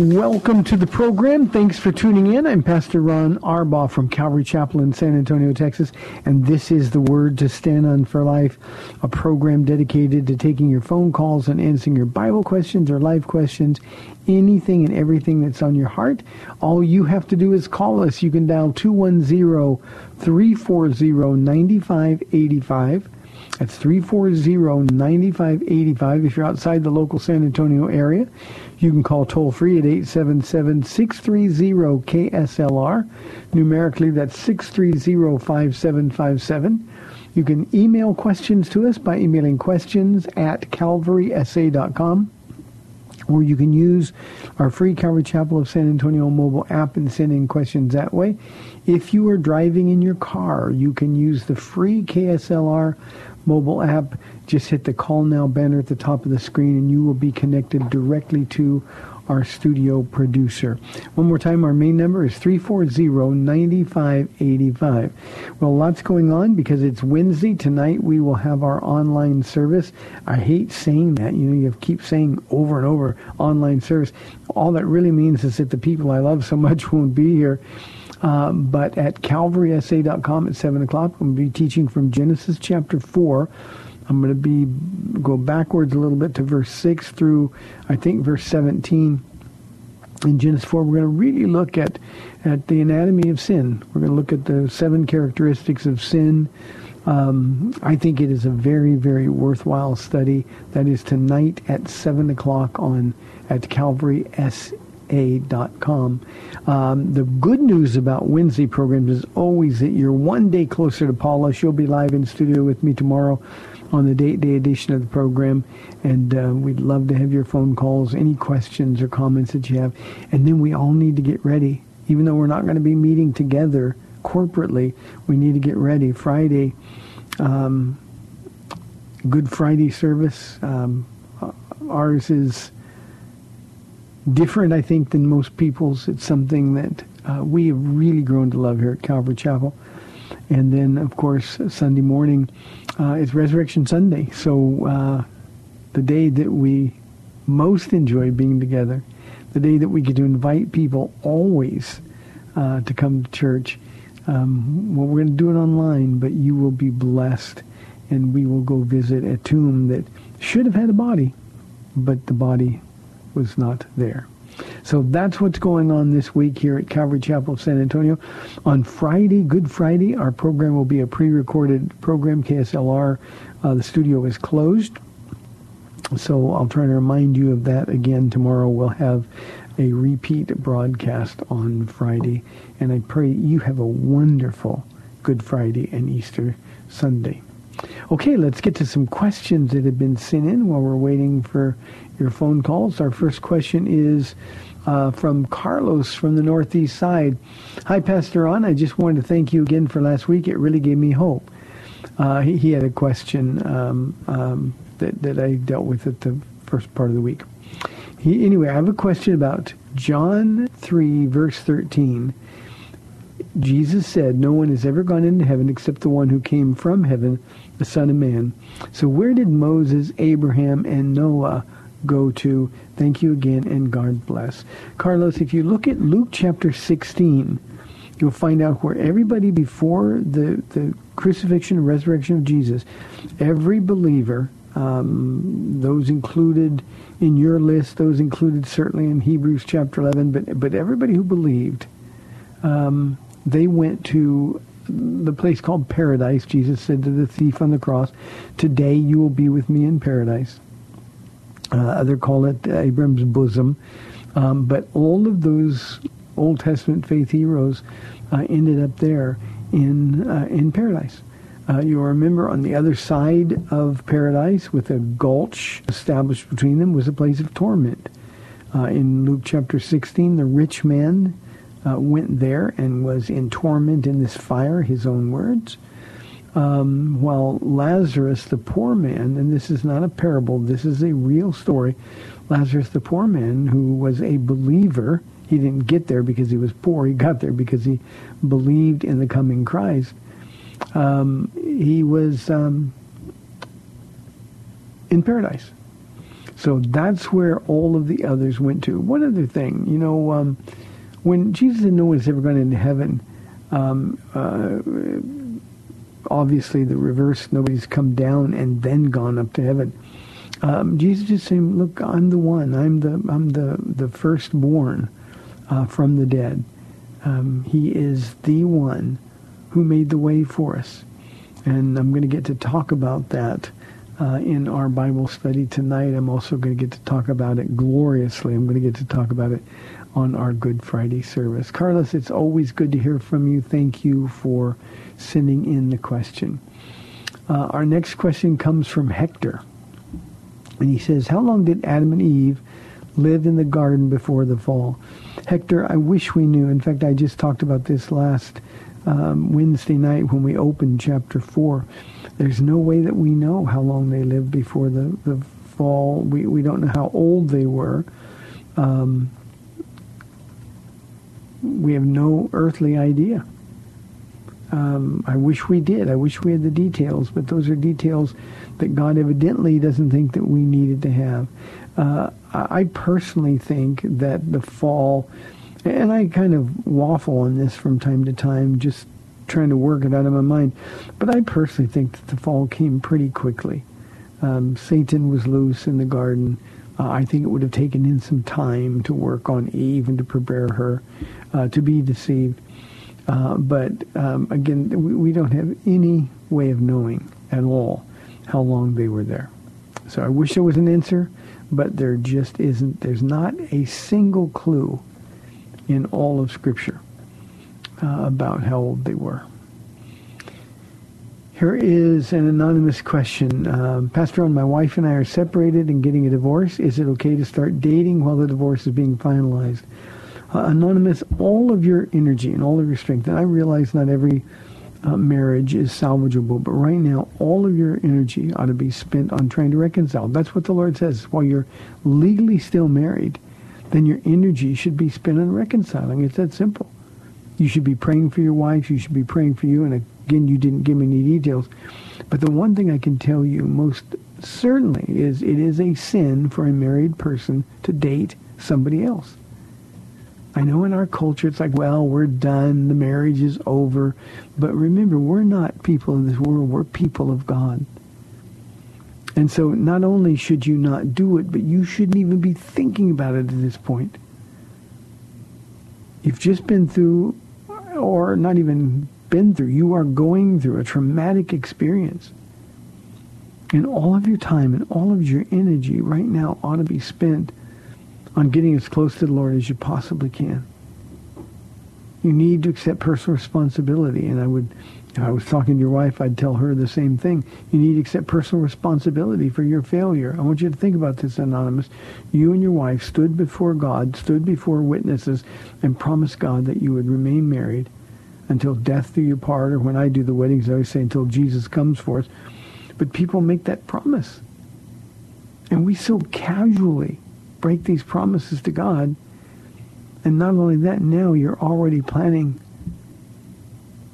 Welcome to the program. Thanks for tuning in. I'm Pastor Ron Arbaugh from Calvary Chapel in San Antonio, Texas, and this is the Word to Stand On for Life, a program dedicated to taking your phone calls and answering your Bible questions or life questions, anything and everything that's on your heart. All you have to do is call us. You can dial 210-340-9585. That's 340-9585 if you're outside the local San Antonio area. You can call toll free at 877-630-KSLR. Numerically, that's 630-5757. You can email questions to us by emailing questions at calvarysa.com. Or you can use our free Calvary Chapel of San Antonio mobile app and send in questions that way. If you are driving in your car, you can use the free KSLR mobile app. Just hit the call now banner at the top of the screen and you will be connected directly to our studio producer. One more time, our main number is 340-9585. Well, lots going on because it's Wednesday. Tonight we will have our online service. I hate saying that. You know, you keep saying over and over online service. All that really means is that the people I love so much won't be here. Um, but at calvarysa.com at 7 o'clock, to be teaching from Genesis chapter 4. I'm going to be go backwards a little bit to verse 6 through, I think, verse 17. In Genesis 4, we're going to really look at, at the anatomy of sin. We're going to look at the seven characteristics of sin. Um, I think it is a very, very worthwhile study. That is tonight at 7 o'clock on at Calvary a.com. Um, the good news about Wednesday programs is always that you're one day closer to Paula. She'll be live in studio with me tomorrow on the date day edition of the program, and uh, we'd love to have your phone calls, any questions or comments that you have. And then we all need to get ready, even though we're not going to be meeting together corporately. We need to get ready. Friday, um, Good Friday service. Um, ours is different, I think, than most people's. It's something that uh, we have really grown to love here at Calvary Chapel. And then, of course, Sunday morning uh, is Resurrection Sunday. So uh, the day that we most enjoy being together, the day that we get to invite people always uh, to come to church. Um, well, we're going to do it online, but you will be blessed, and we will go visit a tomb that should have had a body, but the body was not there. So that's what's going on this week here at Calvary Chapel of San Antonio. On Friday, Good Friday, our program will be a pre-recorded program. KSLR, uh, the studio is closed. So I'll try to remind you of that again tomorrow. We'll have a repeat broadcast on Friday. And I pray you have a wonderful Good Friday and Easter Sunday. Okay, let's get to some questions that have been sent in while we're waiting for your phone calls. Our first question is uh, from Carlos from the Northeast side. Hi, Pastor Ron. I just wanted to thank you again for last week. It really gave me hope. Uh, he, he, had a question um, um, that, that I dealt with at the first part of the week. He, anyway, I have a question about John 3, verse 13. Jesus said, No one has ever gone into heaven except the one who came from heaven, the Son of Man. So where did Moses, Abraham, and Noah go to? Thank you again, and God bless. Carlos, if you look at Luke chapter 16, you'll find out where everybody before the, the crucifixion and resurrection of Jesus, every believer, um, those included in your list, those included certainly in Hebrews chapter 11, but, but everybody who believed, um, they went to the place called paradise. Jesus said to the thief on the cross, today you will be with me in paradise. Uh, other call it Abraham's bosom. Um, but all of those Old Testament faith heroes uh, ended up there in uh, in paradise. Uh, you'll remember on the other side of paradise, with a gulch established between them, was a place of torment. Uh, in Luke chapter 16, the rich man uh, went there and was in torment in this fire, his own words. Um, while Lazarus, the poor man, and this is not a parable, this is a real story, Lazarus, the poor man, who was a believer, he didn't get there because he was poor. He got there because he believed in the coming Christ. Um, he was um, in paradise. So that's where all of the others went to. One other thing, you know, um, when Jesus didn't know was ever going into heaven, um, uh, obviously the reverse, nobody's come down and then gone up to heaven. Um, Jesus just saying, "Look, I'm the one. I'm the I'm the the firstborn uh, from the dead. Um, he is the one who made the way for us, and I'm going to get to talk about that uh, in our Bible study tonight. I'm also going to get to talk about it gloriously. I'm going to get to talk about it on our Good Friday service. Carlos, it's always good to hear from you. Thank you for sending in the question. Uh, our next question comes from Hector. And he says, How long did Adam and Eve live in the garden before the fall? Hector, I wish we knew. In fact, I just talked about this last um, Wednesday night when we opened chapter 4. There's no way that we know how long they lived before the, the fall. We, we don't know how old they were. Um, we have no earthly idea. Um, I wish we did. I wish we had the details, but those are details that God evidently doesn't think that we needed to have. Uh, I personally think that the fall, and I kind of waffle on this from time to time, just trying to work it out of my mind, but I personally think that the fall came pretty quickly. Um, Satan was loose in the garden. Uh, I think it would have taken him some time to work on Eve and to prepare her uh, to be deceived. Uh, but um, again, we, we, don't have any way of knowing at all how long they were there. So I wish there was an answer, but there just isn't. There's not a single clue in all of Scripture uh, about how old they were. Here is an anonymous question. Um, Pastor Ron my wife and I are separated and getting a divorce. Is it okay to start dating while the divorce is being finalized? Uh, anonymous, all of your energy and all of your strength, and I realize not every uh, marriage is salvageable, but right now all of your energy ought to be spent on trying to reconcile. That's what the Lord says. While you're legally still married, then your energy should be spent on reconciling. It's that simple. You should be praying for your wife. You should be praying for you. And again, you didn't give me any details. But the one thing I can tell you most certainly is it is a sin for a married person to date somebody else. I know in our culture it's like, well, we're done. The marriage is over. But remember, we're not people of this world. We're people of God. And so not only should you not do it, but you shouldn't even be thinking about it at this point. You've just been through, or not even been through, you are going through a traumatic experience. And all of your time and all of your energy right now ought to be spent on getting as close to the Lord as you possibly can. You need to accept personal responsibility. And I would, if I was talking to your wife, I'd tell her the same thing. You need to accept personal responsibility for your failure. I want you to think about this, Anonymous. You and your wife stood before God, stood before witnesses, and promised God that you would remain married until death do you part, or when I do the weddings, I always say until Jesus comes for us. But people make that promise. And we so casually break these promises to God. And not only that, now you're already planning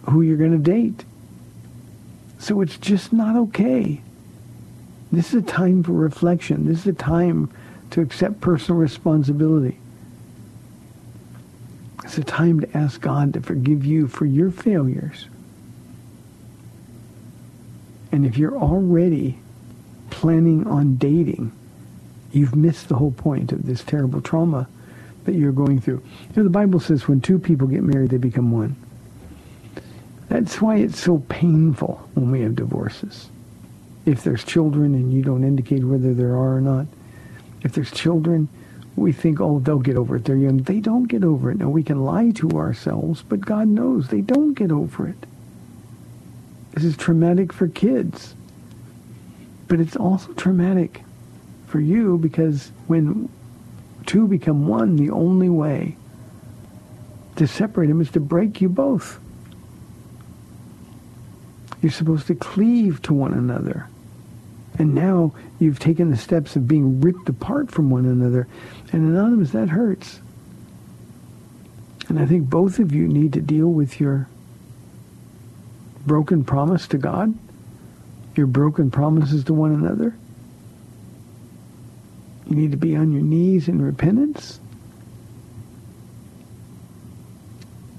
who you're going to date. So it's just not okay. This is a time for reflection. This is a time to accept personal responsibility. It's a time to ask God to forgive you for your failures. And if you're already planning on dating, you've missed the whole point of this terrible trauma that you're going through. You know, the Bible says when two people get married, they become one. That's why it's so painful when we have divorces. If there's children and you don't indicate whether there are or not, if there's children, we think, oh, they'll get over it. They're young. They don't get over it. Now, we can lie to ourselves, but God knows they don't get over it. This is traumatic for kids. But it's also traumatic for you because when two become one, the only way to separate them is to break you both. You're supposed to cleave to one another. And now you've taken the steps of being ripped apart from one another. And Anonymous, that hurts. And I think both of you need to deal with your broken promise to God, your broken promises to one another. You need to be on your knees in repentance.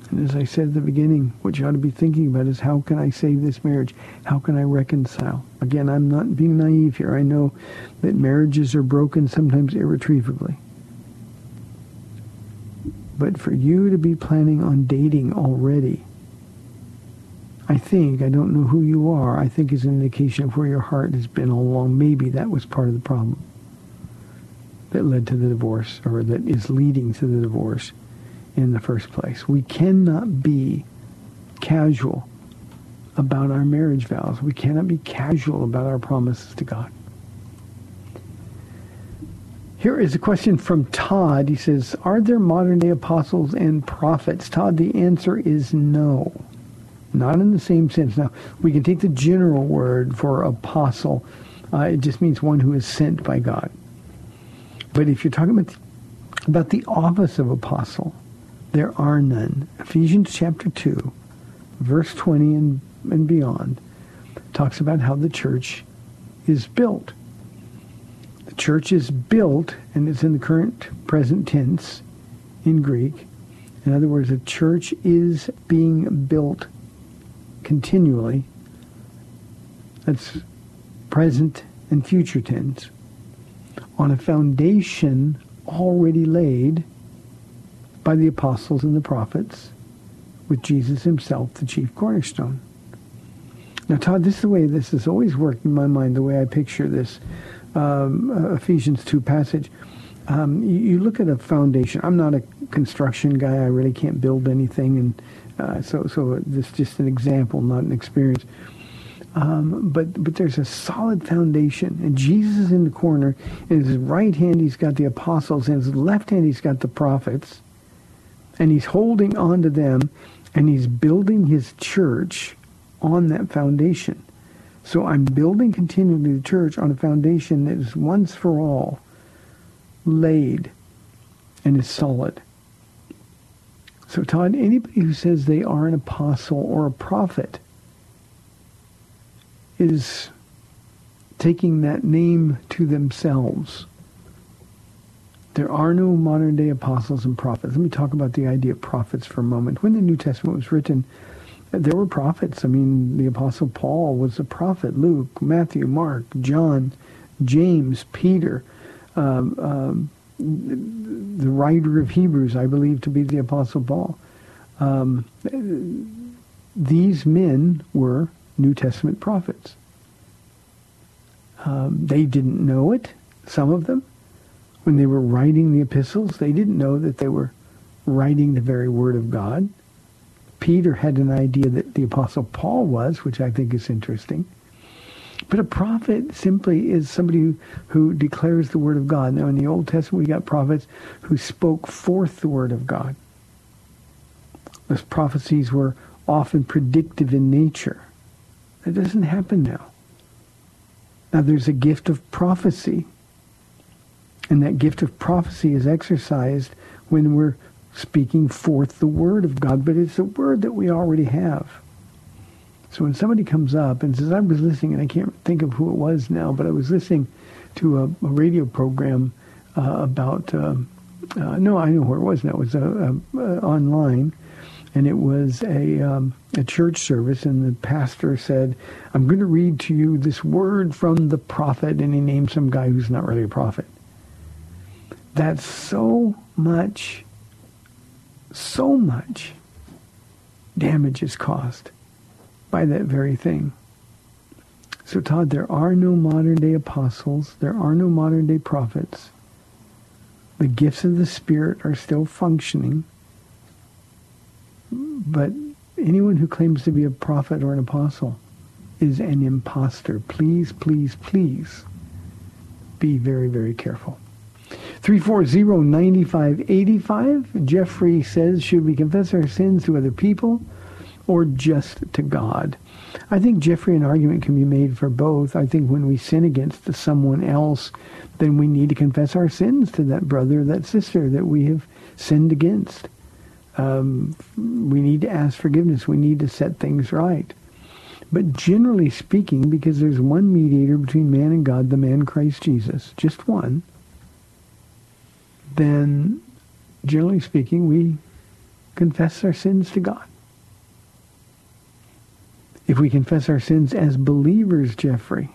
And as I said at the beginning, what you ought to be thinking about is how can I save this marriage? How can I reconcile? Again, I'm not being naive here. I know that marriages are broken sometimes irretrievably. But for you to be planning on dating already, I think, I don't know who you are, I think is an indication of where your heart has been all along. Maybe that was part of the problem that led to the divorce or that is leading to the divorce in the first place. We cannot be casual about our marriage vows. We cannot be casual about our promises to God. Here is a question from Todd. He says, are there modern day apostles and prophets? Todd, the answer is no. Not in the same sense. Now, we can take the general word for apostle. Uh, it just means one who is sent by God. But if you're talking about the, about the office of apostle, there are none. Ephesians chapter 2, verse 20 and, and beyond, talks about how the church is built. The church is built, and it's in the current present tense in Greek. In other words, the church is being built continually. That's present and future tense on a foundation already laid by the apostles and the prophets, with Jesus himself, the chief cornerstone. Now, Todd, this is the way this has always worked in my mind, the way I picture this um, uh, Ephesians 2 passage. Um, you, look at a foundation. I'm not a construction guy. I really can't build anything. And uh, so, so this is just an example, not an experience. Um, but but there's a solid foundation, and Jesus is in the corner. In his right hand, he's got the apostles. In his left hand, he's got the prophets, and he's holding on to them, and he's building his church on that foundation. So I'm building continually the church on a foundation that is once for all laid and is solid. So Todd, anybody who says they are an apostle or a prophet is taking that name to themselves. There are no modern day apostles and prophets. Let me talk about the idea of prophets for a moment. When the New Testament was written, there were prophets. I mean, the apostle Paul was a prophet. Luke, Matthew, Mark, John, James, Peter, um, um, the writer of Hebrews, I believe to be the apostle Paul. Um, these men were New Testament prophets. Um, they didn't know it, some of them. When they were writing the epistles, they didn't know that they were writing the very word of God. Peter had an idea that the apostle Paul was, which I think is interesting. But a prophet simply is somebody who, who declares the word of God. Now, in the Old Testament, we got prophets who spoke forth the word of God. Those prophecies were often predictive in nature. That doesn't happen now. Now there's a gift of prophecy. And that gift of prophecy is exercised when we're speaking forth the word of God, but it's a word that we already have. So when somebody comes up and says, I was listening, and I can't think of who it was now, but I was listening to a, a radio program uh, about, uh, uh, no, I know where it was now. It was uh, uh, online, and it was a, um, a church service, and the pastor said, I'm going to read to you this word from the prophet, and he named some guy who's not really a prophet. That's so much, so much damage is caused by that very thing. So, Todd, there are no modern day apostles. There are no modern day prophets. The gifts of the Spirit are still functioning. But anyone who claims to be a prophet or an apostle is an impostor. Please, please, please be very, very careful. 340-9585. Jeffrey says, should we confess our sins to other people or just to God? I think, Jeffrey, an argument can be made for both. I think when we sin against someone else, then we need to confess our sins to that brother, that sister that we have sinned against. Um, we need to ask forgiveness. We need to set things right. But generally speaking, because there's one mediator between man and God, the man Christ Jesus, just one, then generally speaking, we confess our sins to God. If we confess our sins as believers, Jeffrey,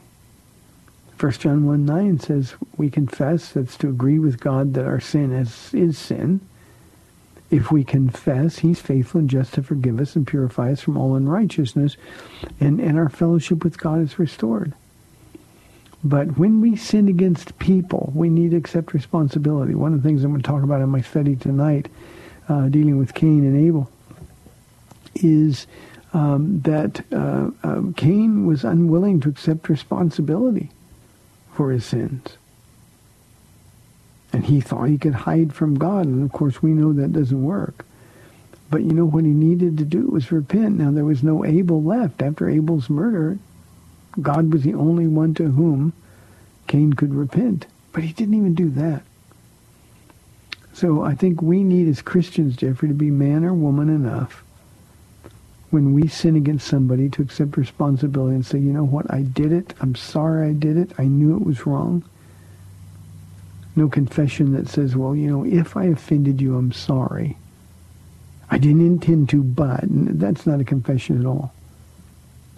1 John 1 9 says we confess, that's to agree with God that our sin is, is sin. If we confess, he's faithful and just to forgive us and purify us from all unrighteousness, and, and our fellowship with God is restored. But when we sin against people, we need to accept responsibility. One of the things I'm going to talk about in my study tonight, uh, dealing with Cain and Abel, is um, that uh, um, Cain was unwilling to accept responsibility for his sins. And he thought he could hide from God. And of course, we know that doesn't work. But you know what he needed to do was repent. Now, there was no Abel left. After Abel's murder, God was the only one to whom Cain could repent. But he didn't even do that. So I think we need as Christians, Jeffrey, to be man or woman enough when we sin against somebody to accept responsibility and say, you know what, I did it. I'm sorry I did it. I knew it was wrong. No confession that says, well, you know, if I offended you, I'm sorry. I didn't intend to, but that's not a confession at all.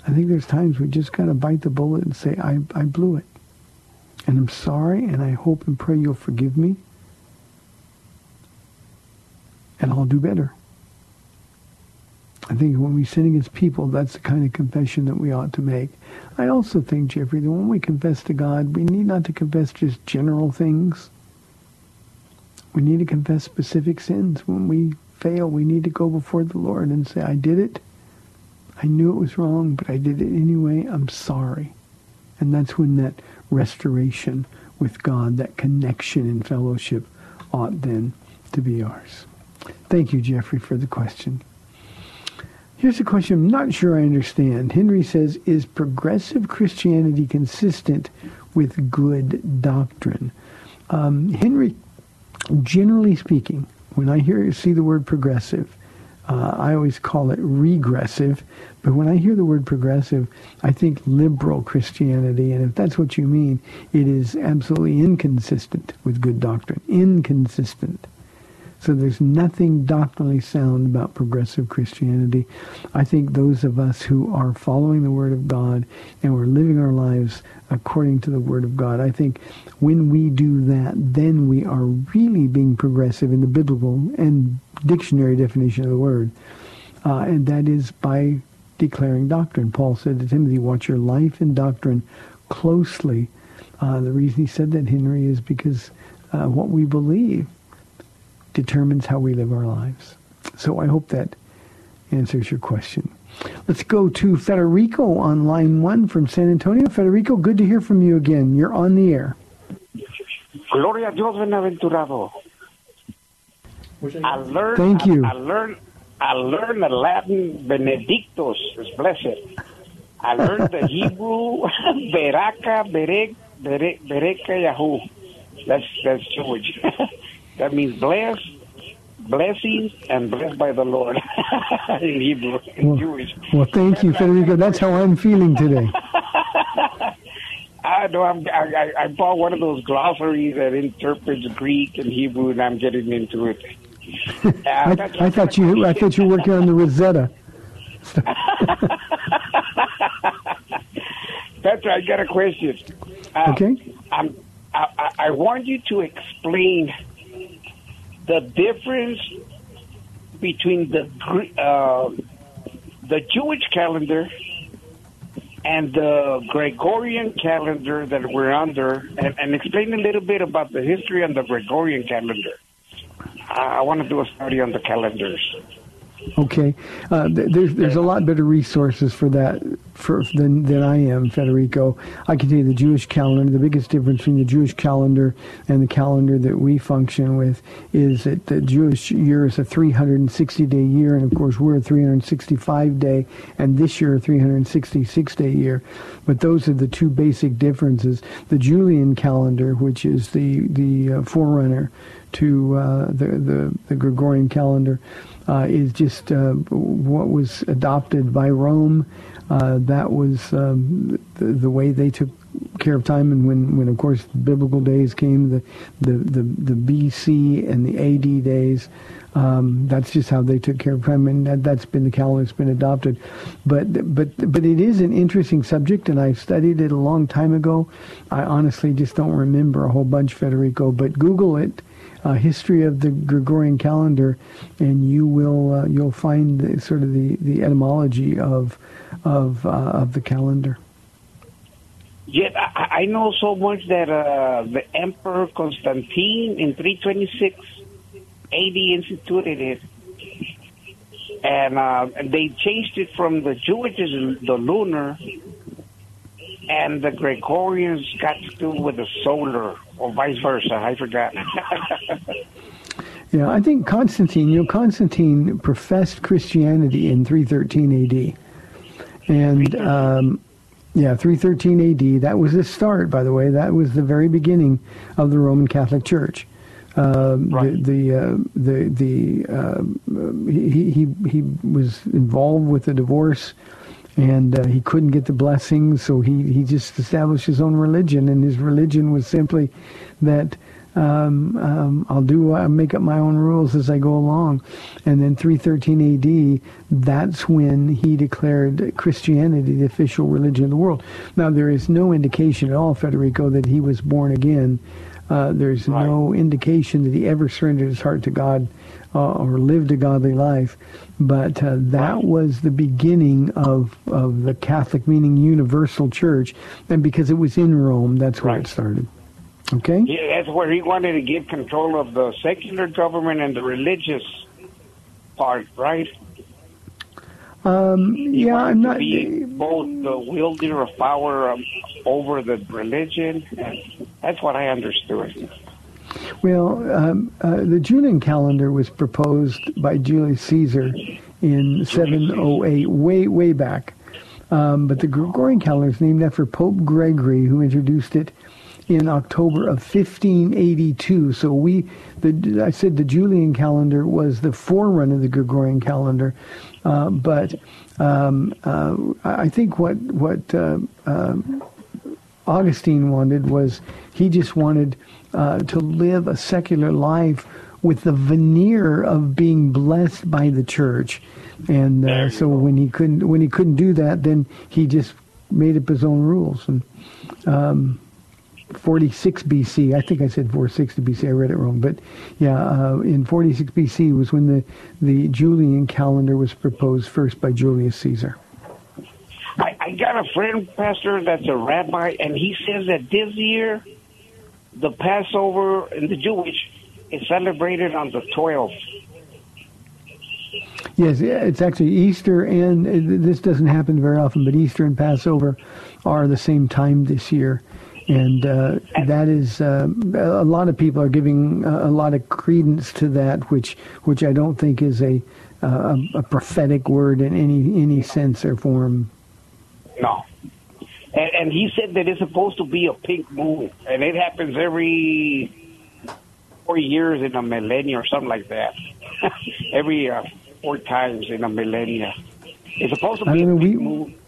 I think there's times we just got to bite the bullet and say, I, I blew it. And I'm sorry, and I hope and pray you'll forgive me. And I'll do better. I think when we sin against people, that's the kind of confession that we ought to make. I also think, Jeffrey, that when we confess to God, we need not to confess just general things. We need to confess specific sins. When we fail, we need to go before the Lord and say, I did it. I knew it was wrong, but I did it anyway. I'm sorry. And that's when that restoration with God, that connection and fellowship ought then to be ours. Thank you, Jeffrey, for the question. Here's a question I'm not sure I understand. Henry says, is progressive Christianity consistent with good doctrine? Um, Henry, generally speaking, when I hear see the word progressive, uh, I always call it regressive. But when I hear the word progressive, I think liberal Christianity. And if that's what you mean, it is absolutely inconsistent with good doctrine. Inconsistent. So there's nothing doctrinally sound about progressive Christianity. I think those of us who are following the Word of God and we're living our lives according to the Word of God, I think when we do that, then we are really being progressive in the biblical and dictionary definition of the word. Uh, and that is by declaring doctrine. Paul said to Timothy, watch your life and doctrine closely. Uh, the reason he said that, Henry, is because uh, what we believe determines how we live our lives. So I hope that answers your question. Let's go to Federico on line one from San Antonio. Federico, good to hear from you again. You're on the air. Gloria a Dios, bienaventurado. I learned, Thank you. I, I learned, I learned the Latin Benedictus is blessed. I learned the Hebrew Beraka, Berek, Berek, Bereka Yahoo. That's that's Jewish. that means blessed, blessings, and blessed by the Lord in Hebrew, in Well, Jewish. well, thank you, Federico. That's how I'm feeling today. I know I'm, I, I I bought one of those glossaries that interprets Greek and Hebrew, and I'm getting into it. Uh, I, that's- I thought you I thought you were working on the Rosetta. Right. I got a question. Uh, Okay. I'm, I, I- I want you to explain the difference between the uh, the Jewish calendar and the Gregorian calendar that we're under, and, and explain a little bit about the history on the Gregorian calendar. I, I want to do a study on the calendars. Okay, uh, th- there's there's a lot better resources for that for than than I am, Federico. I can tell you the Jewish calendar. The biggest difference between the Jewish calendar and the calendar that we function with is that the Jewish year is a 360 day year, and of course we're a 365 day, and this year a 366 day year. But those are the two basic differences. The Julian calendar, which is the the uh, forerunner to uh, the, the the Gregorian calendar uh, is just uh, what was adopted by Rome. Uh, that was um, the, the, way they took care of time, and when, when of course biblical days came, the the, the, the BC and the AD days. Um, that's just how they took care of time, and that, that's been the calendar that's been adopted. But but but it is an interesting subject, and I studied it a long time ago. I honestly just don't remember a whole bunch, Federico. But Google it uh, history of the Gregorian calendar, and you will uh, you'll find the, sort of the, the etymology of of uh, of the calendar. Yeah, I, I know so much that uh, the Emperor Constantine in 326 AD instituted it, and uh, they changed it from the Jewish to the lunar, and the Gregorians got to do with the solar, or vice versa. I forgot. yeah, I think Constantine, you know, Constantine professed Christianity in 313 AD. And, um, yeah, 313 AD. That was the start, by the way. That was the very beginning of the Roman Catholic Church. Um, right. The the uh, the, the uh, he, he he was involved with the divorce and uh, he couldn't get the blessings, so he, he just established his own religion, and his religion was simply that um, um, I'll do I make up my own rules as I go along, and then 313 A.D. That's when he declared Christianity the official religion of the world. Now there is no indication at all, Federico, that he was born again. Uh, there's right. no indication that he ever surrendered his heart to God uh, or lived a godly life. But uh, that was the beginning of, of the Catholic, meaning universal church. And because it was in Rome, that's where right. it started. Okay? Yeah, that's where he wanted to give control of the secular government and the religious part, right? Um, yeah, I'm not. Be both the wielder of power um, over the religion. That's what I understood. Well, um, uh, the Julian calendar was proposed by Julius Caesar in 708, way, way back. Um, but the Gregorian calendar is named after Pope Gregory, who introduced it in October of 1582. So we, the, I said the Julian calendar was the forerunner of the Gregorian calendar, uh, but um, uh, I think what what uh, um, Augustine wanted was he just wanted uh, to live a secular life with the veneer of being blessed by the church. And uh, so when he couldn't when he couldn't do that, then he just made up his own rules. And um, 46 BC, I think I said 460 BC. I read it wrong, but yeah, uh, in 46 BC was when the the Julian calendar was proposed first by Julius Caesar. I, I got a friend, pastor, that's a rabbi, and he says that this year the Passover in the Jewish is celebrated on the 12th. Yes, it's actually Easter, and this doesn't happen very often, but Easter and Passover are the same time this year. And uh, that is uh, a lot of people are giving a lot of credence to that, which which I don't think is a a, a prophetic word in any any sense or form. No, and, and he said that it's supposed to be a pink moon, and it happens every four years in a millennia or something like that. every uh, four times in a millennia. It's supposed to be a pink we, moon.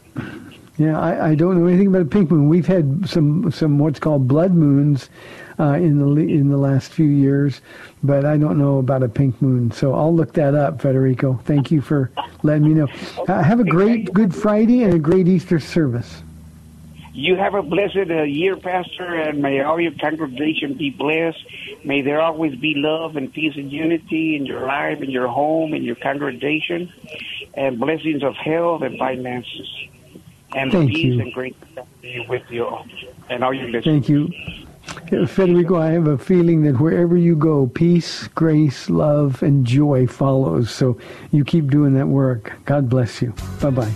Yeah, I, I, don't know anything about a pink moon. We've had some some what's called blood moons uh, in the in the last few years, but I don't know about a pink moon. So I'll look that up, Federico. Thank you for letting me know. Uh, have a great Good Friday and a great Easter service. You have a blessed uh, year, Pastor, and may all your congregation be blessed. May there always be love and peace and unity in your life, in your home, in your congregation, and blessings of health and finances. And Thank peace you. and grace be with you and all your listeners. Thank you. Uh, Federico, I have a feeling that wherever you go, peace, grace, love, and joy follows. So you keep doing that work. God bless you. Bye bye.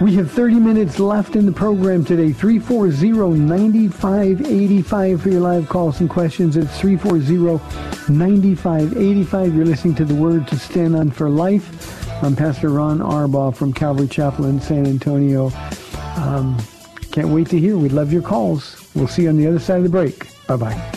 We have 30 minutes left in the program today. 340-9585 for your live calls and questions. It's 340-9585. You're listening to The Word to Stand On for Life. I'm Pastor Ron Arbaugh from Calvary Chapel in San Antonio. Um, can't wait to hear. We'd love your calls. We'll see you on the other side of the break. Bye-bye.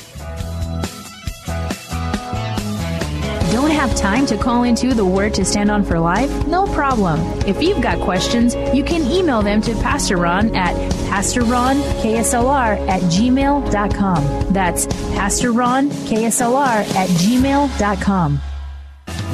Don't have time to call into the Word to Stand On for Life? No problem. If you've got questions, you can email them to Pastor Ron at PastorRonKSLR at gmail.com. That's Pastor Ron KSLR at gmail.com.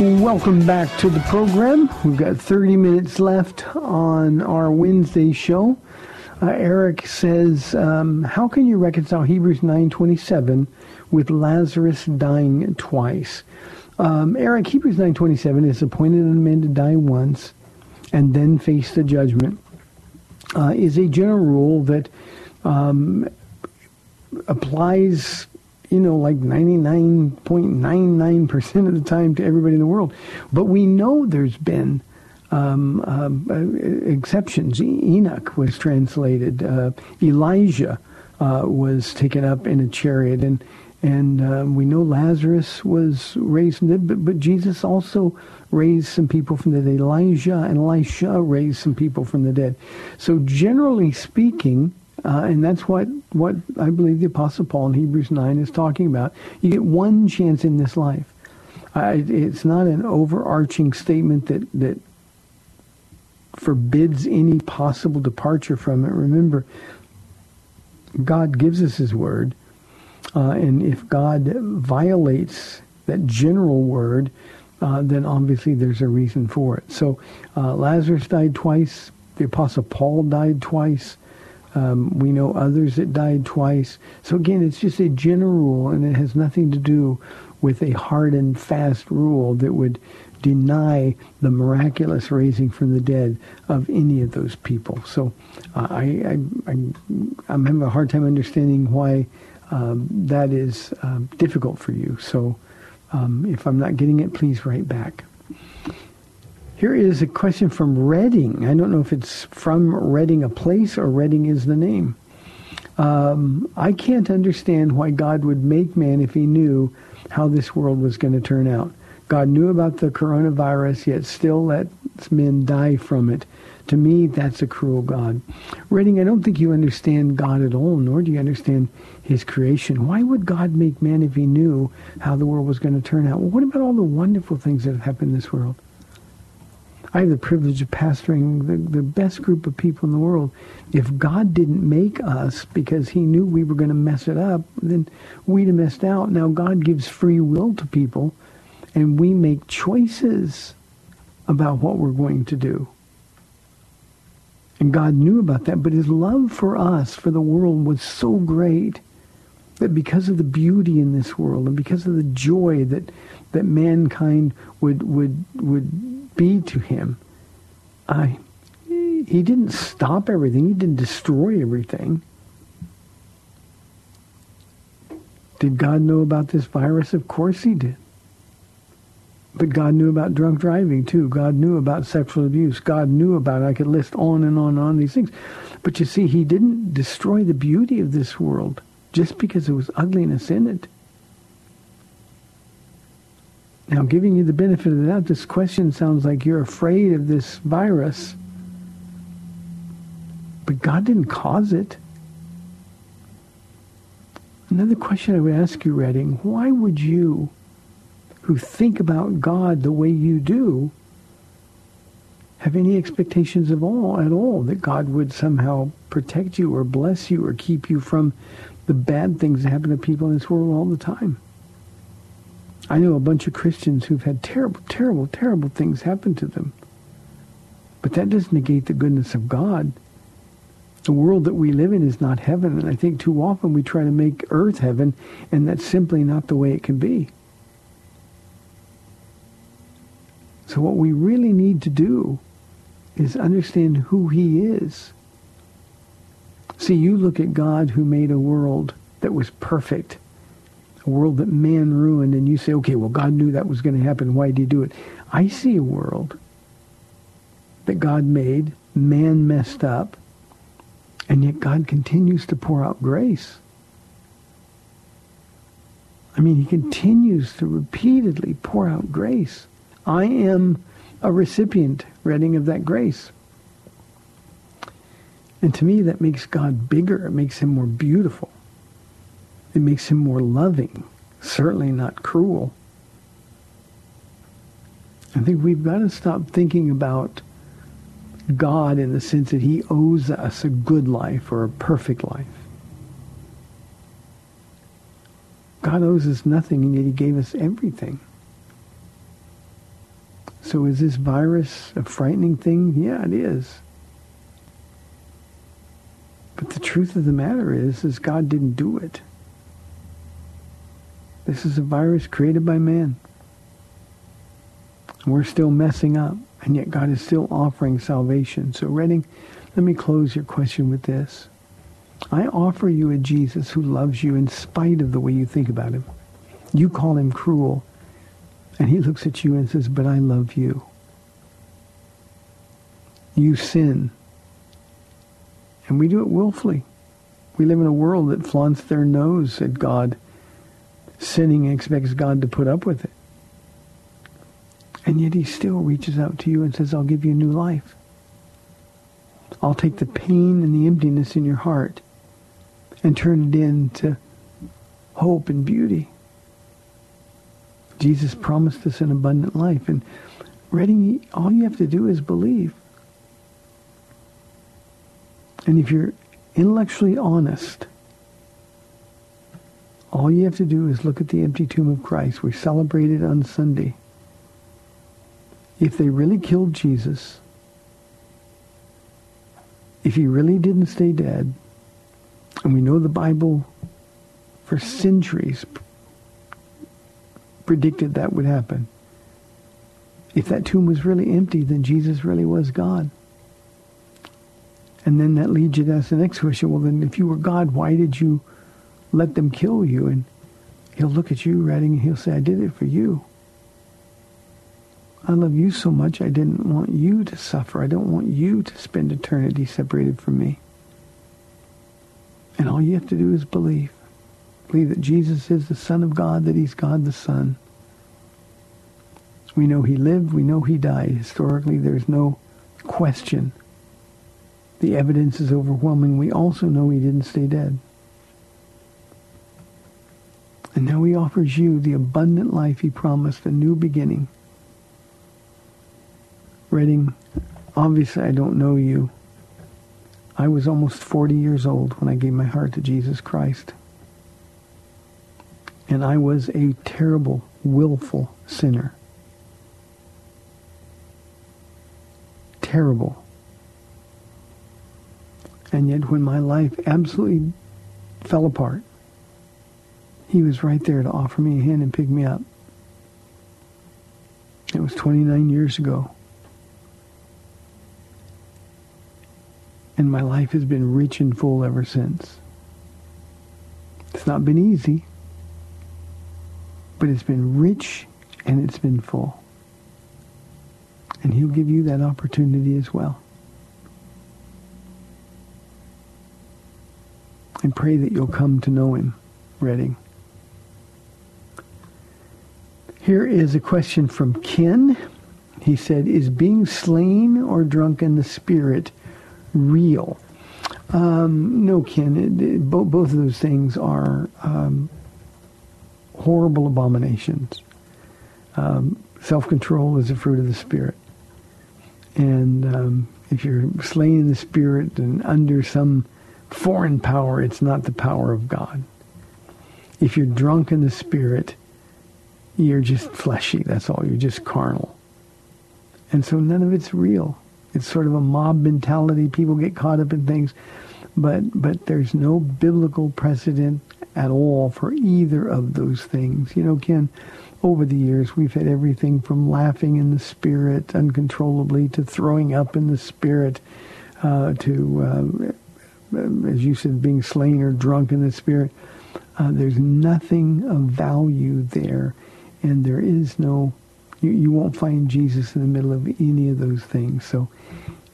Welcome back to the program. We've got 30 minutes left on our Wednesday show. Uh, Eric says, um, "How can you reconcile Hebrews 9:27 with Lazarus dying twice?" Um, Eric, Hebrews 9:27 is appointed unto men to die once and then face the judgment. Uh, is a general rule that um, applies, you know, like 99.99% of the time to everybody in the world. But we know there's been um, um, uh, exceptions. Enoch was translated. Uh, Elijah uh, was taken up in a chariot. And, and uh, we know Lazarus was raised from the dead, but, but Jesus also raised some people from the dead. Elijah and Elisha raised some people from the dead. So generally speaking, uh, and that's what, what I believe the Apostle Paul in Hebrews 9 is talking about. You get one chance in this life. It- it's not an overarching statement that, that forbids any possible departure from it. Remember, God gives us his word. Uh, and if God violates that general word, uh, then obviously there's a reason for it. So uh, Lazarus died twice. The Apostle Paul died twice. Um, we know others that died twice. So again, it's just a general rule, and it has nothing to do with a hard and fast rule that would deny the miraculous raising from the dead of any of those people. So uh, I, I, I'm having a hard time understanding why um, that is um, difficult for you. So um, if I'm not getting it, please write back. Here is a question from Reading. I don't know if it's from Reading, a place, or Reading is the name. Um, I can't understand why God would make man if he knew how this world was going to turn out. God knew about the coronavirus, yet still lets men die from it. To me, that's a cruel God. Reading, I don't think you understand God at all, nor do you understand his creation. Why would God make man if he knew how the world was going to turn out? Well, what about all the wonderful things that have happened in this world? I have the privilege of pastoring the, the best group of people in the world. If God didn't make us because he knew we were going to mess it up, then we'd have missed out. Now God gives free will to people, and we make choices about what we're going to do. And God knew about that, but his love for us, for the world, was so great that because of the beauty in this world and because of the joy that that mankind would would would be to him, I he didn't stop everything. He didn't destroy everything. Did God know about this virus? Of course he did. But God knew about drunk driving too. God knew about sexual abuse. God knew about. I could list on and on and on these things. But you see, he didn't destroy the beauty of this world just because there was ugliness in it. Now, giving you the benefit of the doubt, this question sounds like you're afraid of this virus. But God didn't cause it. Another question I would ask you, Reading, why would you, who think about God the way you do, have any expectations of all at all that God would somehow protect you or bless you or keep you from the bad things that happen to people in this world all the time. I know a bunch of Christians who've had terrible, terrible, terrible things happen to them. But that doesn't negate the goodness of God. The world that we live in is not heaven, and I think too often we try to make earth heaven, and that's simply not the way it can be. So what we really need to do is understand who he is. See, you look at God who made a world that was perfect, world that man ruined, and you say, okay, well, God knew that was going to happen. Why did he do it? I see a world that God made, man messed up, and yet God continues to pour out grace. I mean, he continues to repeatedly pour out grace. I am a recipient, Reading, of that grace. And to me, that makes God bigger. It makes him more beautiful. It makes him more loving, certainly not cruel. I think we've got to stop thinking about God in the sense that he owes us a good life or a perfect life. God owes us nothing, and yet he gave us everything. So is this virus a frightening thing? Yeah, it is. But the truth of the matter is, is God didn't do it. This is a virus created by man. We're still messing up, and yet God is still offering salvation. So, Reading, let me close your question with this. I offer you a Jesus who loves you in spite of the way you think about him. You call him cruel. And he looks at you and says, but I love you. You sin. And we do it willfully. We live in a world that flaunts their nose at God, sinning expects God to put up with it. And yet he still reaches out to you and says, I'll give you a new life. I'll take the pain and the emptiness in your heart and turn it into hope and beauty. Jesus promised us an abundant life. And Reading, all you have to do is believe. And if you're intellectually honest, all you have to do is look at the empty tomb of Christ. We celebrate it on Sunday. If they really killed Jesus, if he really didn't stay dead, and we know the Bible for centuries predicted that would happen. If that tomb was really empty, then Jesus really was God. And then that leads you to ask the next question, well then if you were God, why did you let them kill you? And he'll look at you, Reading, and he'll say, I did it for you. I love you so much, I didn't want you to suffer. I don't want you to spend eternity separated from me. And all you have to do is believe believe that Jesus is the Son of God, that he's God the Son. We know he lived. We know he died. Historically, there's no question. The evidence is overwhelming. We also know he didn't stay dead. And now he offers you the abundant life he promised, a new beginning. Reading, obviously I don't know you. I was almost 40 years old when I gave my heart to Jesus Christ. And I was a terrible, willful sinner. Terrible. And yet when my life absolutely fell apart, he was right there to offer me a hand and pick me up. It was 29 years ago. And my life has been rich and full ever since. It's not been easy but it's been rich and it's been full. And he'll give you that opportunity as well. And pray that you'll come to know him, Reading. Here is a question from Ken. He said, is being slain or drunk in the spirit real? Um, no, Ken. It, it, both of those things are um, horrible abominations. Um, self-control is a fruit of the Spirit. And um, if you're slain in the spirit and under some foreign power, it's not the power of God. If you're drunk in the spirit, you're just fleshy. That's all. You're just carnal. And so none of it's real. It's sort of a mob mentality. People get caught up in things. But, but there's no biblical precedent at all for either of those things. You know, Ken, over the years, we've had everything from laughing in the spirit uncontrollably to throwing up in the spirit uh, to, uh, as you said, being slain or drunk in the spirit. Uh, there's nothing of value there, and there is no, you, you won't find Jesus in the middle of any of those things. So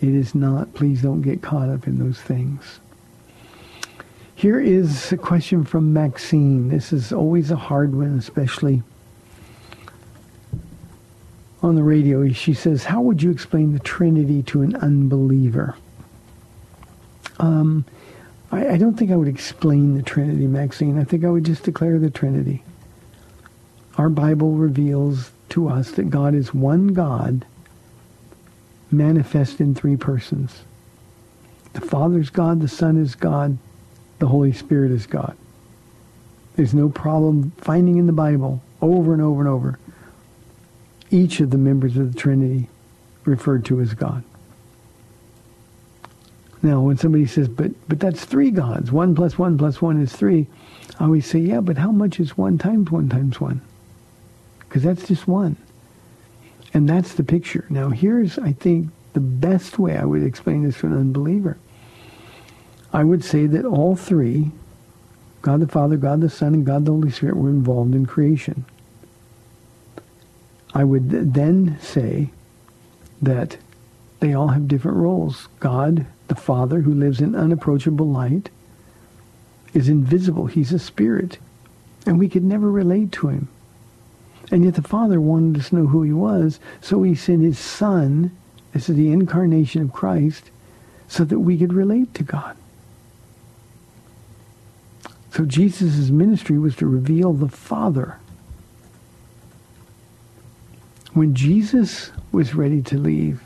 it is not, please don't get caught up in those things. Here is a question from Maxine. This is always a hard one, especially on the radio. She says, how would you explain the Trinity to an unbeliever? Um, I, I don't think I would explain the Trinity, Maxine. I think I would just declare the Trinity. Our Bible reveals to us that God is one God manifest in three persons. The Father is God, the Son is God, the Holy Spirit is God. There's no problem finding in the Bible over and over and over each of the members of the Trinity referred to as God. Now, when somebody says, but, but that's three gods, one plus one plus one is three, I always say, yeah, but how much is one times one times one? Because that's just one. And that's the picture. Now, here's, I think, the best way I would explain this to an unbeliever. I would say that all three, God the Father, God the Son, and God the Holy Spirit, were involved in creation. I would then say that they all have different roles. God, the Father, who lives in unapproachable light, is invisible. He's a spirit. And we could never relate to him. And yet the Father wanted us to know who he was, so he sent his Son, this is the incarnation of Christ, so that we could relate to God. So Jesus' ministry was to reveal the Father. When Jesus was ready to leave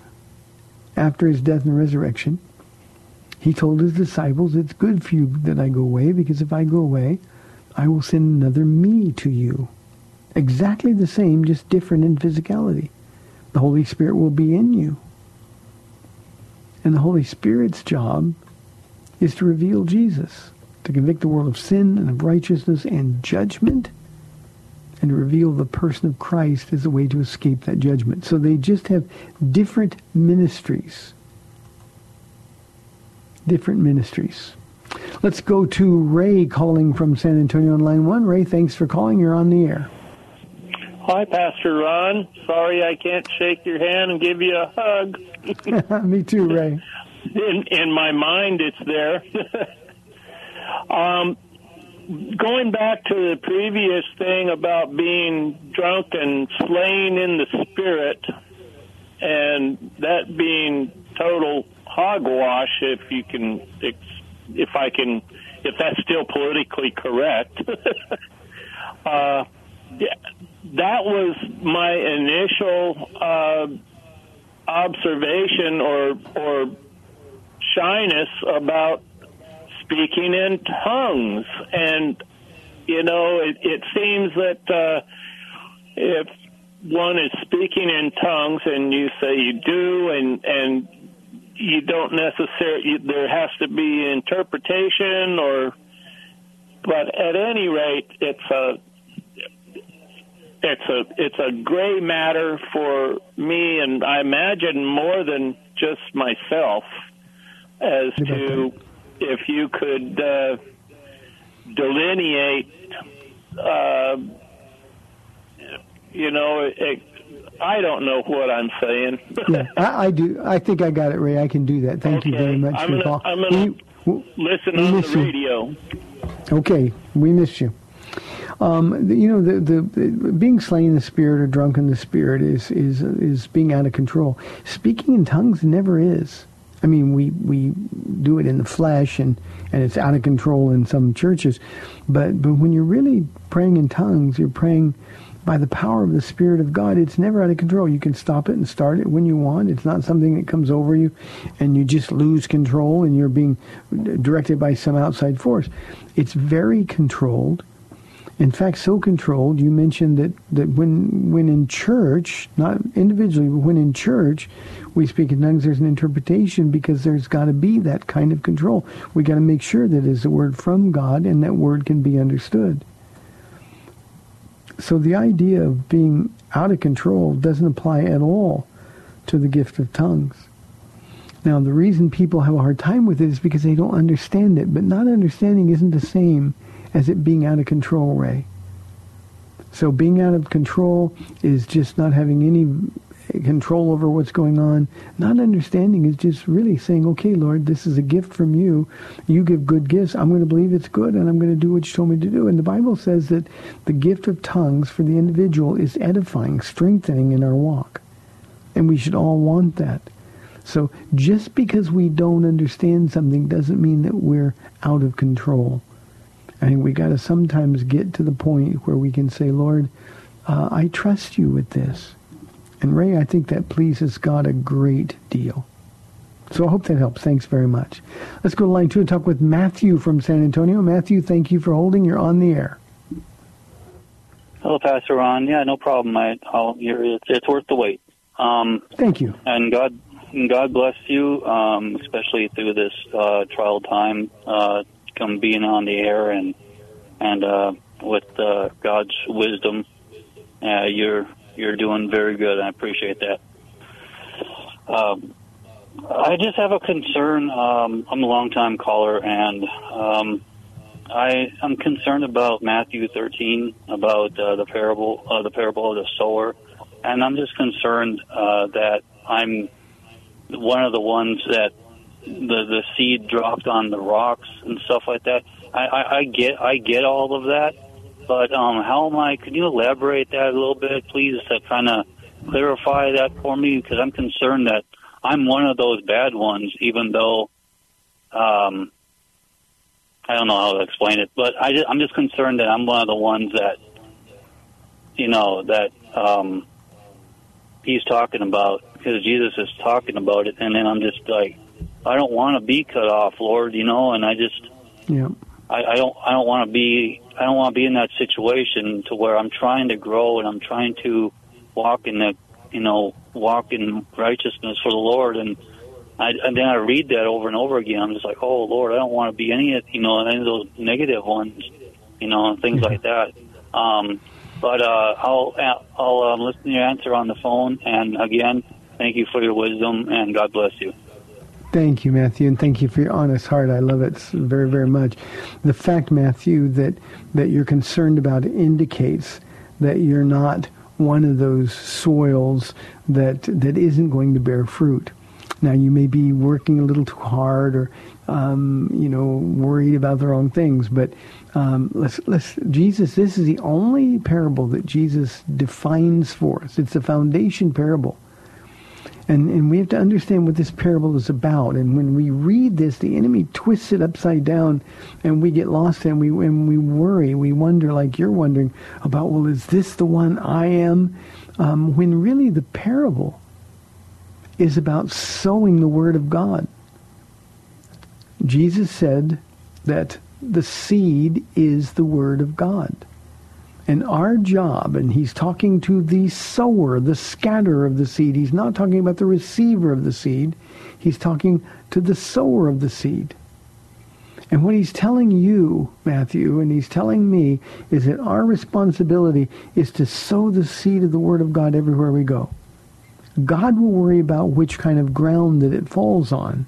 after his death and resurrection, he told his disciples, it's good for you that I go away, because if I go away, I will send another me to you. Exactly the same, just different in physicality. The Holy Spirit will be in you. And the Holy Spirit's job is to reveal Jesus, to convict the world of sin and of righteousness and judgment, and to reveal the person of Christ as a way to escape that judgment. So they just have different ministries. Different ministries. Let's go to Ray calling from San Antonio on line one. Ray, thanks for calling. You're on the air. Hi, Pastor Ron. Sorry I can't shake your hand and give you a hug. Me too, Ray. In, in my mind, it's there. um, going back to the previous thing about being drunk and slain in the spirit, and that being total hogwash, if you can, if I can, if that's still politically correct. uh, yeah, that was my initial uh, observation or or shyness about speaking in tongues, and you know, it, it seems that uh, if one is speaking in tongues and you say you do, and and you don't necessarily there has to be interpretation or but at any rate it's a it's a it's a gray matter for me, and I imagine more than just myself as to if you could uh, delineate. Uh, you know, it, I don't know what I'm saying. yeah, I, I, do. I think I got it, Ray. I can do that. Thank okay. you very much I'm for gonna, the call. I'm going to listen we on the you. radio. Okay, we miss you. Um, you know, the, the, the being slain in the spirit or drunk in the spirit is is is being out of control. Speaking in tongues never is. I mean, we we do it in the flesh, and and it's out of control in some churches. But but when you're really praying in tongues, you're praying by the power of the Spirit of God, it's never out of control. You can stop it and start it when you want. It's not something that comes over you and you just lose control and you're being directed by some outside force. It's very controlled. In fact, so controlled, you mentioned that, that when, when in church, not individually, but when in church, we speak in tongues, there's an interpretation because there's got to be that kind of control. We got to make sure that it's a word from God and that word can be understood. So the idea of being out of control doesn't apply at all to the gift of tongues. Now, the reason people have a hard time with it is because they don't understand it, but not understanding isn't the same as it being out of control, Ray. So being out of control is just not having any control over what's going on. Not understanding is just really saying, okay, Lord, this is a gift from you. You give good gifts. I'm going to believe it's good, and I'm going to do what you told me to do. And the Bible says that the gift of tongues for the individual is edifying, strengthening in our walk. And we should all want that. So just because we don't understand something doesn't mean that we're out of control. I think we got to sometimes get to the point where we can say, Lord, uh, I trust you with this. And Ray, I think that pleases God a great deal. So I hope that helps. Thanks very much. Let's go to line two and talk with Matthew from San Antonio. Matthew, thank you for holding. You're on the air. Hello, Pastor Ron. Yeah, no problem. I, I'll, you're, it's, it's worth the wait. Um, thank you. And God, God bless you, um, especially through this uh, trial time. Uh, come being on the air and and uh, with uh, God's wisdom, uh, you're you're doing very good. I appreciate that. Um, I just have a concern. Um, I'm a long time caller, and um, I am concerned about Matthew 13 about uh, the parable uh, the parable of the sower, and I'm just concerned uh, that I'm one of the ones that the the seed dropped on the rocks and stuff like that. I, I, I get I get all of that, but um, how am I? Can you elaborate that a little bit, please, to kind of clarify that for me? Because I'm concerned that I'm one of those bad ones, even though um, I don't know how to explain it, but I I'm just concerned that I'm one of the ones that you know that um, he's talking about because Jesus is talking about it, and then I'm just like I don't want to be cut off, Lord, you know, and I just, yeah, I, I don't, I don't want to be, I don't want to be in that situation to where I'm trying to grow and I'm trying to walk in the, you know, walk in righteousness for the Lord, and I, and then I read that over and over again. I'm just like, oh Lord, I don't want to be any, of, you know, any of those negative ones, you know, and things like that. Um, but uh, I'll, I'll um, listen to your answer on the phone, and again, thank you for your wisdom, and God bless you. Thank you, Matthew, and thank you for your honest heart. I love it very, very much. The fact, Matthew, that that you're concerned about indicates that you're not one of those soils that that isn't going to bear fruit. Now, you may be working a little too hard, or um, you know, worried about the wrong things. But um, let's let's Jesus. This is the only parable that Jesus defines for us. It's a foundation parable and, and we have to understand what this parable is about. And when we read this, the enemy twists it upside down and we get lost and we, and we worry. We wonder, like you're wondering, about, well, is this the one I am? Um, when really the parable is about sowing the Word of God. Jesus said that the seed is the Word of God. And our job, and he's talking to the sower, the scatterer of the seed. He's not talking about the receiver of the seed. He's talking to the sower of the seed. And what he's telling you, Matthew, and he's telling me, is that our responsibility is to sow the seed of the Word of God everywhere we go. God will worry about which kind of ground that it falls on.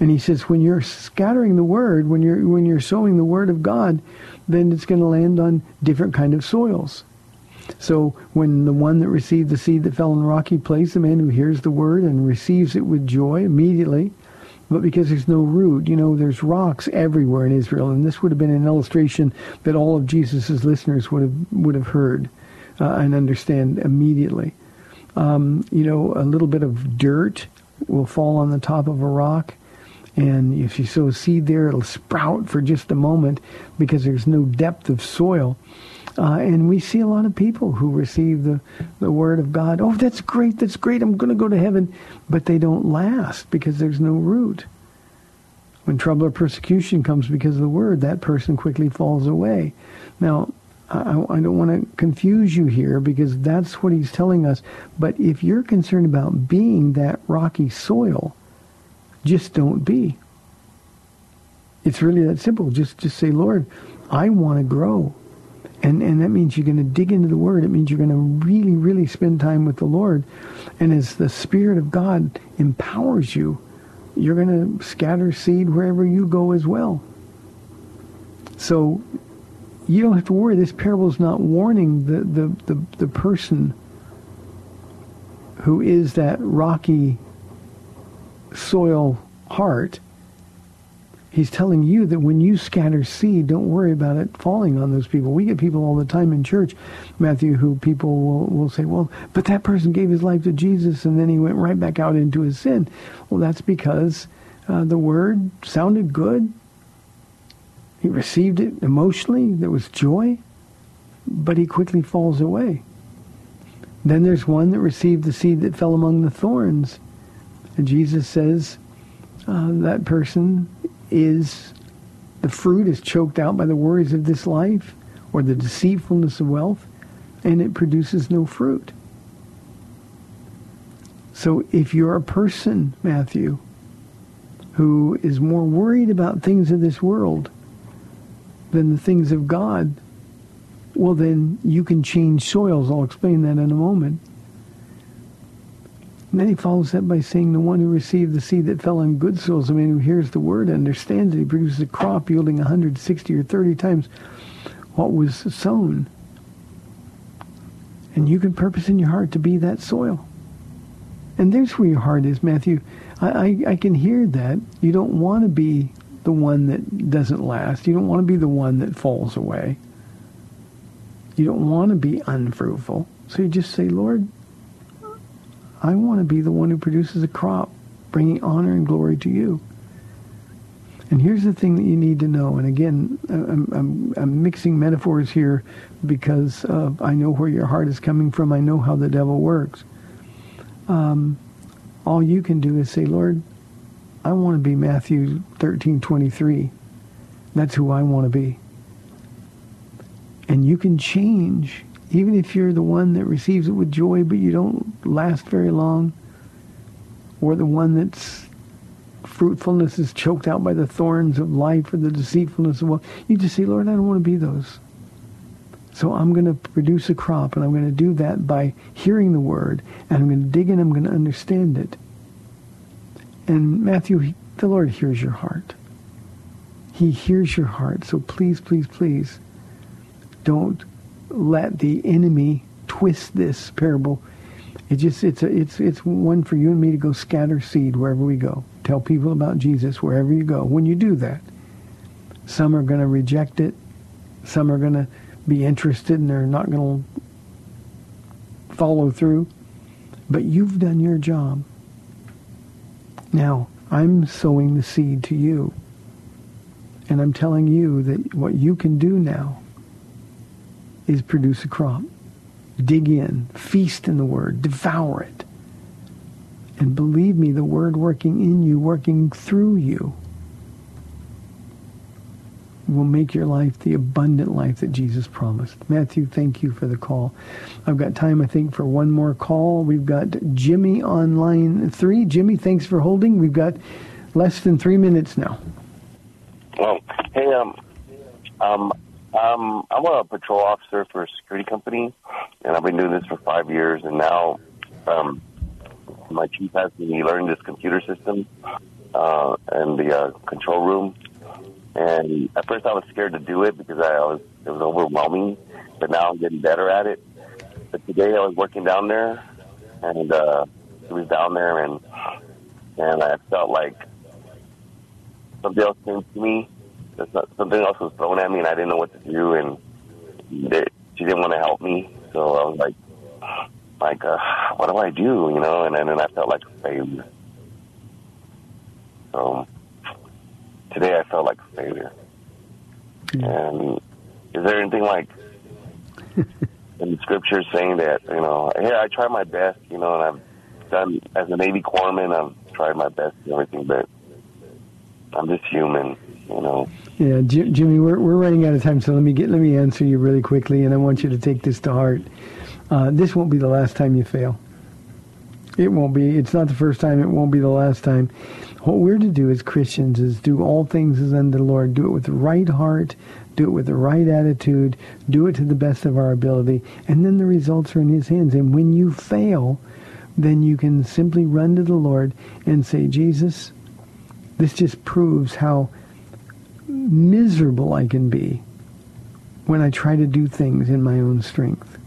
And he says, when you're scattering the Word, when you're, when you're sowing the Word of God, then it's going to land on different kind of soils. So when the one that received the seed that fell in the rocky place, the man who hears the word and receives it with joy immediately, but because there's no root, you know, there's rocks everywhere in Israel, and this would have been an illustration that all of Jesus' listeners would have would have heard uh, and understand immediately. Um, you know, a little bit of dirt will fall on the top of a rock, And if you sow seed there, it'll sprout for just a moment because there's no depth of soil. Uh, and we see a lot of people who receive the, the word of God. Oh, that's great, that's great, I'm going to go to heaven. But they don't last because there's no root. When trouble or persecution comes because of the word, that person quickly falls away. Now, I, I don't want to confuse you here because that's what he's telling us. But if you're concerned about being that rocky soil, just don't be. It's really that simple. Just just say, Lord, I want to grow. And, and that means you're going to dig into the Word. It means you're going to really, really spend time with the Lord. And as the Spirit of God empowers you, you're going to scatter seed wherever you go as well. So you don't have to worry. This parable is not warning the, the, the, the person who is that rocky soil heart. He's telling you that when you scatter seed, don't worry about it falling on those people. We get people all the time in church, Matthew, who people will, will say, well, but that person gave his life to Jesus and then he went right back out into his sin. Well, that's because uh, the word sounded good. He received it emotionally. There was joy. But he quickly falls away. Then there's one that received the seed that fell among the thorns. And Jesus says uh, that person is, the fruit is choked out by the worries of this life or the deceitfulness of wealth, and it produces no fruit. So if you're a person, Matthew, who is more worried about things of this world than the things of God, well, then you can change soils. I'll explain that in a moment. Then he follows that by saying, the one who received the seed that fell on good soils, the man who hears the word, understands it, he produces a crop yielding 160 or 30 times what was sown. And you can purpose in your heart to be that soil. And there's where your heart is, Matthew. I, I, I can hear that. You don't want to be the one that doesn't last. You don't want to be the one that falls away. You don't want to be unfruitful. So you just say, Lord, I want to be the one who produces a crop, bringing honor and glory to you. And here's the thing that you need to know. And again, I'm, I'm, I'm mixing metaphors here because uh, I know where your heart is coming from. I know how the devil works. Um, all you can do is say, Lord, I want to be Matthew 13, 23. That's who I want to be. And you can change, even if you're the one that receives it with joy, but you don't last very long, or the one that's fruitfulness is choked out by the thorns of life or the deceitfulness of wealth. You just say, Lord, I don't want to be those. So I'm going to produce a crop, and I'm going to do that by hearing the word, and I'm going to dig in, I'm going to understand it. And Matthew, the Lord hears your heart. He hears your heart. So please, please, please, don't let the enemy twist this parable. It just it's a, it's it's one for you and me to go scatter seed wherever we go. Tell people about Jesus wherever you go. When you do that, some are going to reject it. Some are going to be interested and they're not going to follow through. But you've done your job. Now, I'm sowing the seed to you. And I'm telling you that what you can do now is produce a crop. Dig in, feast in the word, devour it. And believe me, the word working in you, working through you, will make your life the abundant life that Jesus promised. Matthew, thank you for the call. I've got time, I think, for one more call. We've got Jimmy on line three. Jimmy, thanks for holding. We've got less than three minutes now. Oh, hey, um, um, um, I'm a patrol officer for a security company, and I've been doing this for five years, and now, um, my chief has me learn this computer system, uh, in the, uh, control room. And at first I was scared to do it because I was, it was overwhelming, but now I'm getting better at it. But today I was working down there, and, uh, was down there, and, and I felt like something else came to me. Not- Something else was thrown at me, and I didn't know what to do, and they, she didn't want to help me. So I was like, like, uh, what do I do? You know, and then and I felt like a failure. So today I felt like a failure. And is there anything like in the scriptures saying that you know, hey, I tried my best, you know, and I've done as a Navy corpsman, I've tried my best and everything, but I'm just human, you know. Yeah, Jim, Jimmy, we're we're running out of time, so let me get let me answer you really quickly, and I want you to take this to heart. Uh, this won't be the last time you fail. It won't be. It's not the first time. It won't be the last time. What we're to do as Christians is do all things as unto the Lord. Do it with the right heart. Do it with the right attitude. Do it to the best of our ability. And then the results are in His hands. And when you fail, then you can simply run to the Lord and say, Jesus, this just proves how miserable I can be when I try to do things in my own strength.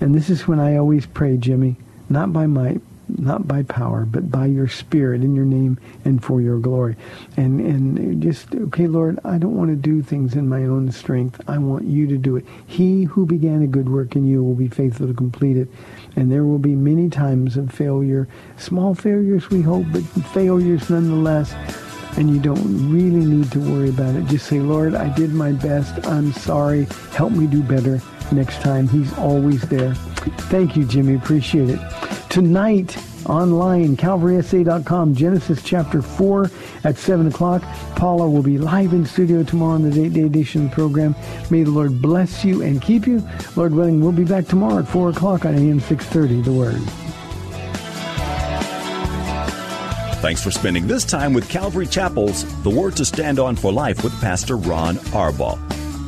And this is when I always pray, Jimmy, not by might, not by power, but by your spirit in your name and for your glory. And and just okay, Lord, I don't want to do things in my own strength. I want you to do it. He who began a good work in you will be faithful to complete it. And there will be many times of failure, small failures we hope, but failures nonetheless. And you don't really need to worry about it. Just say, Lord, I did my best. I'm sorry. Help me do better next time. He's always there. Thank you, Jimmy. Appreciate it. Tonight, online, calvarysa.com, Genesis chapter 4 at 7 o'clock. Paula will be live in studio tomorrow on the Date Day Edition program. May the Lord bless you and keep you. Lord willing, we'll be back tomorrow at 4 o'clock on AM 630, The Word. Thanks for spending this time with Calvary Chapel's The Word to Stand On for Life with Pastor Ron Arbaugh.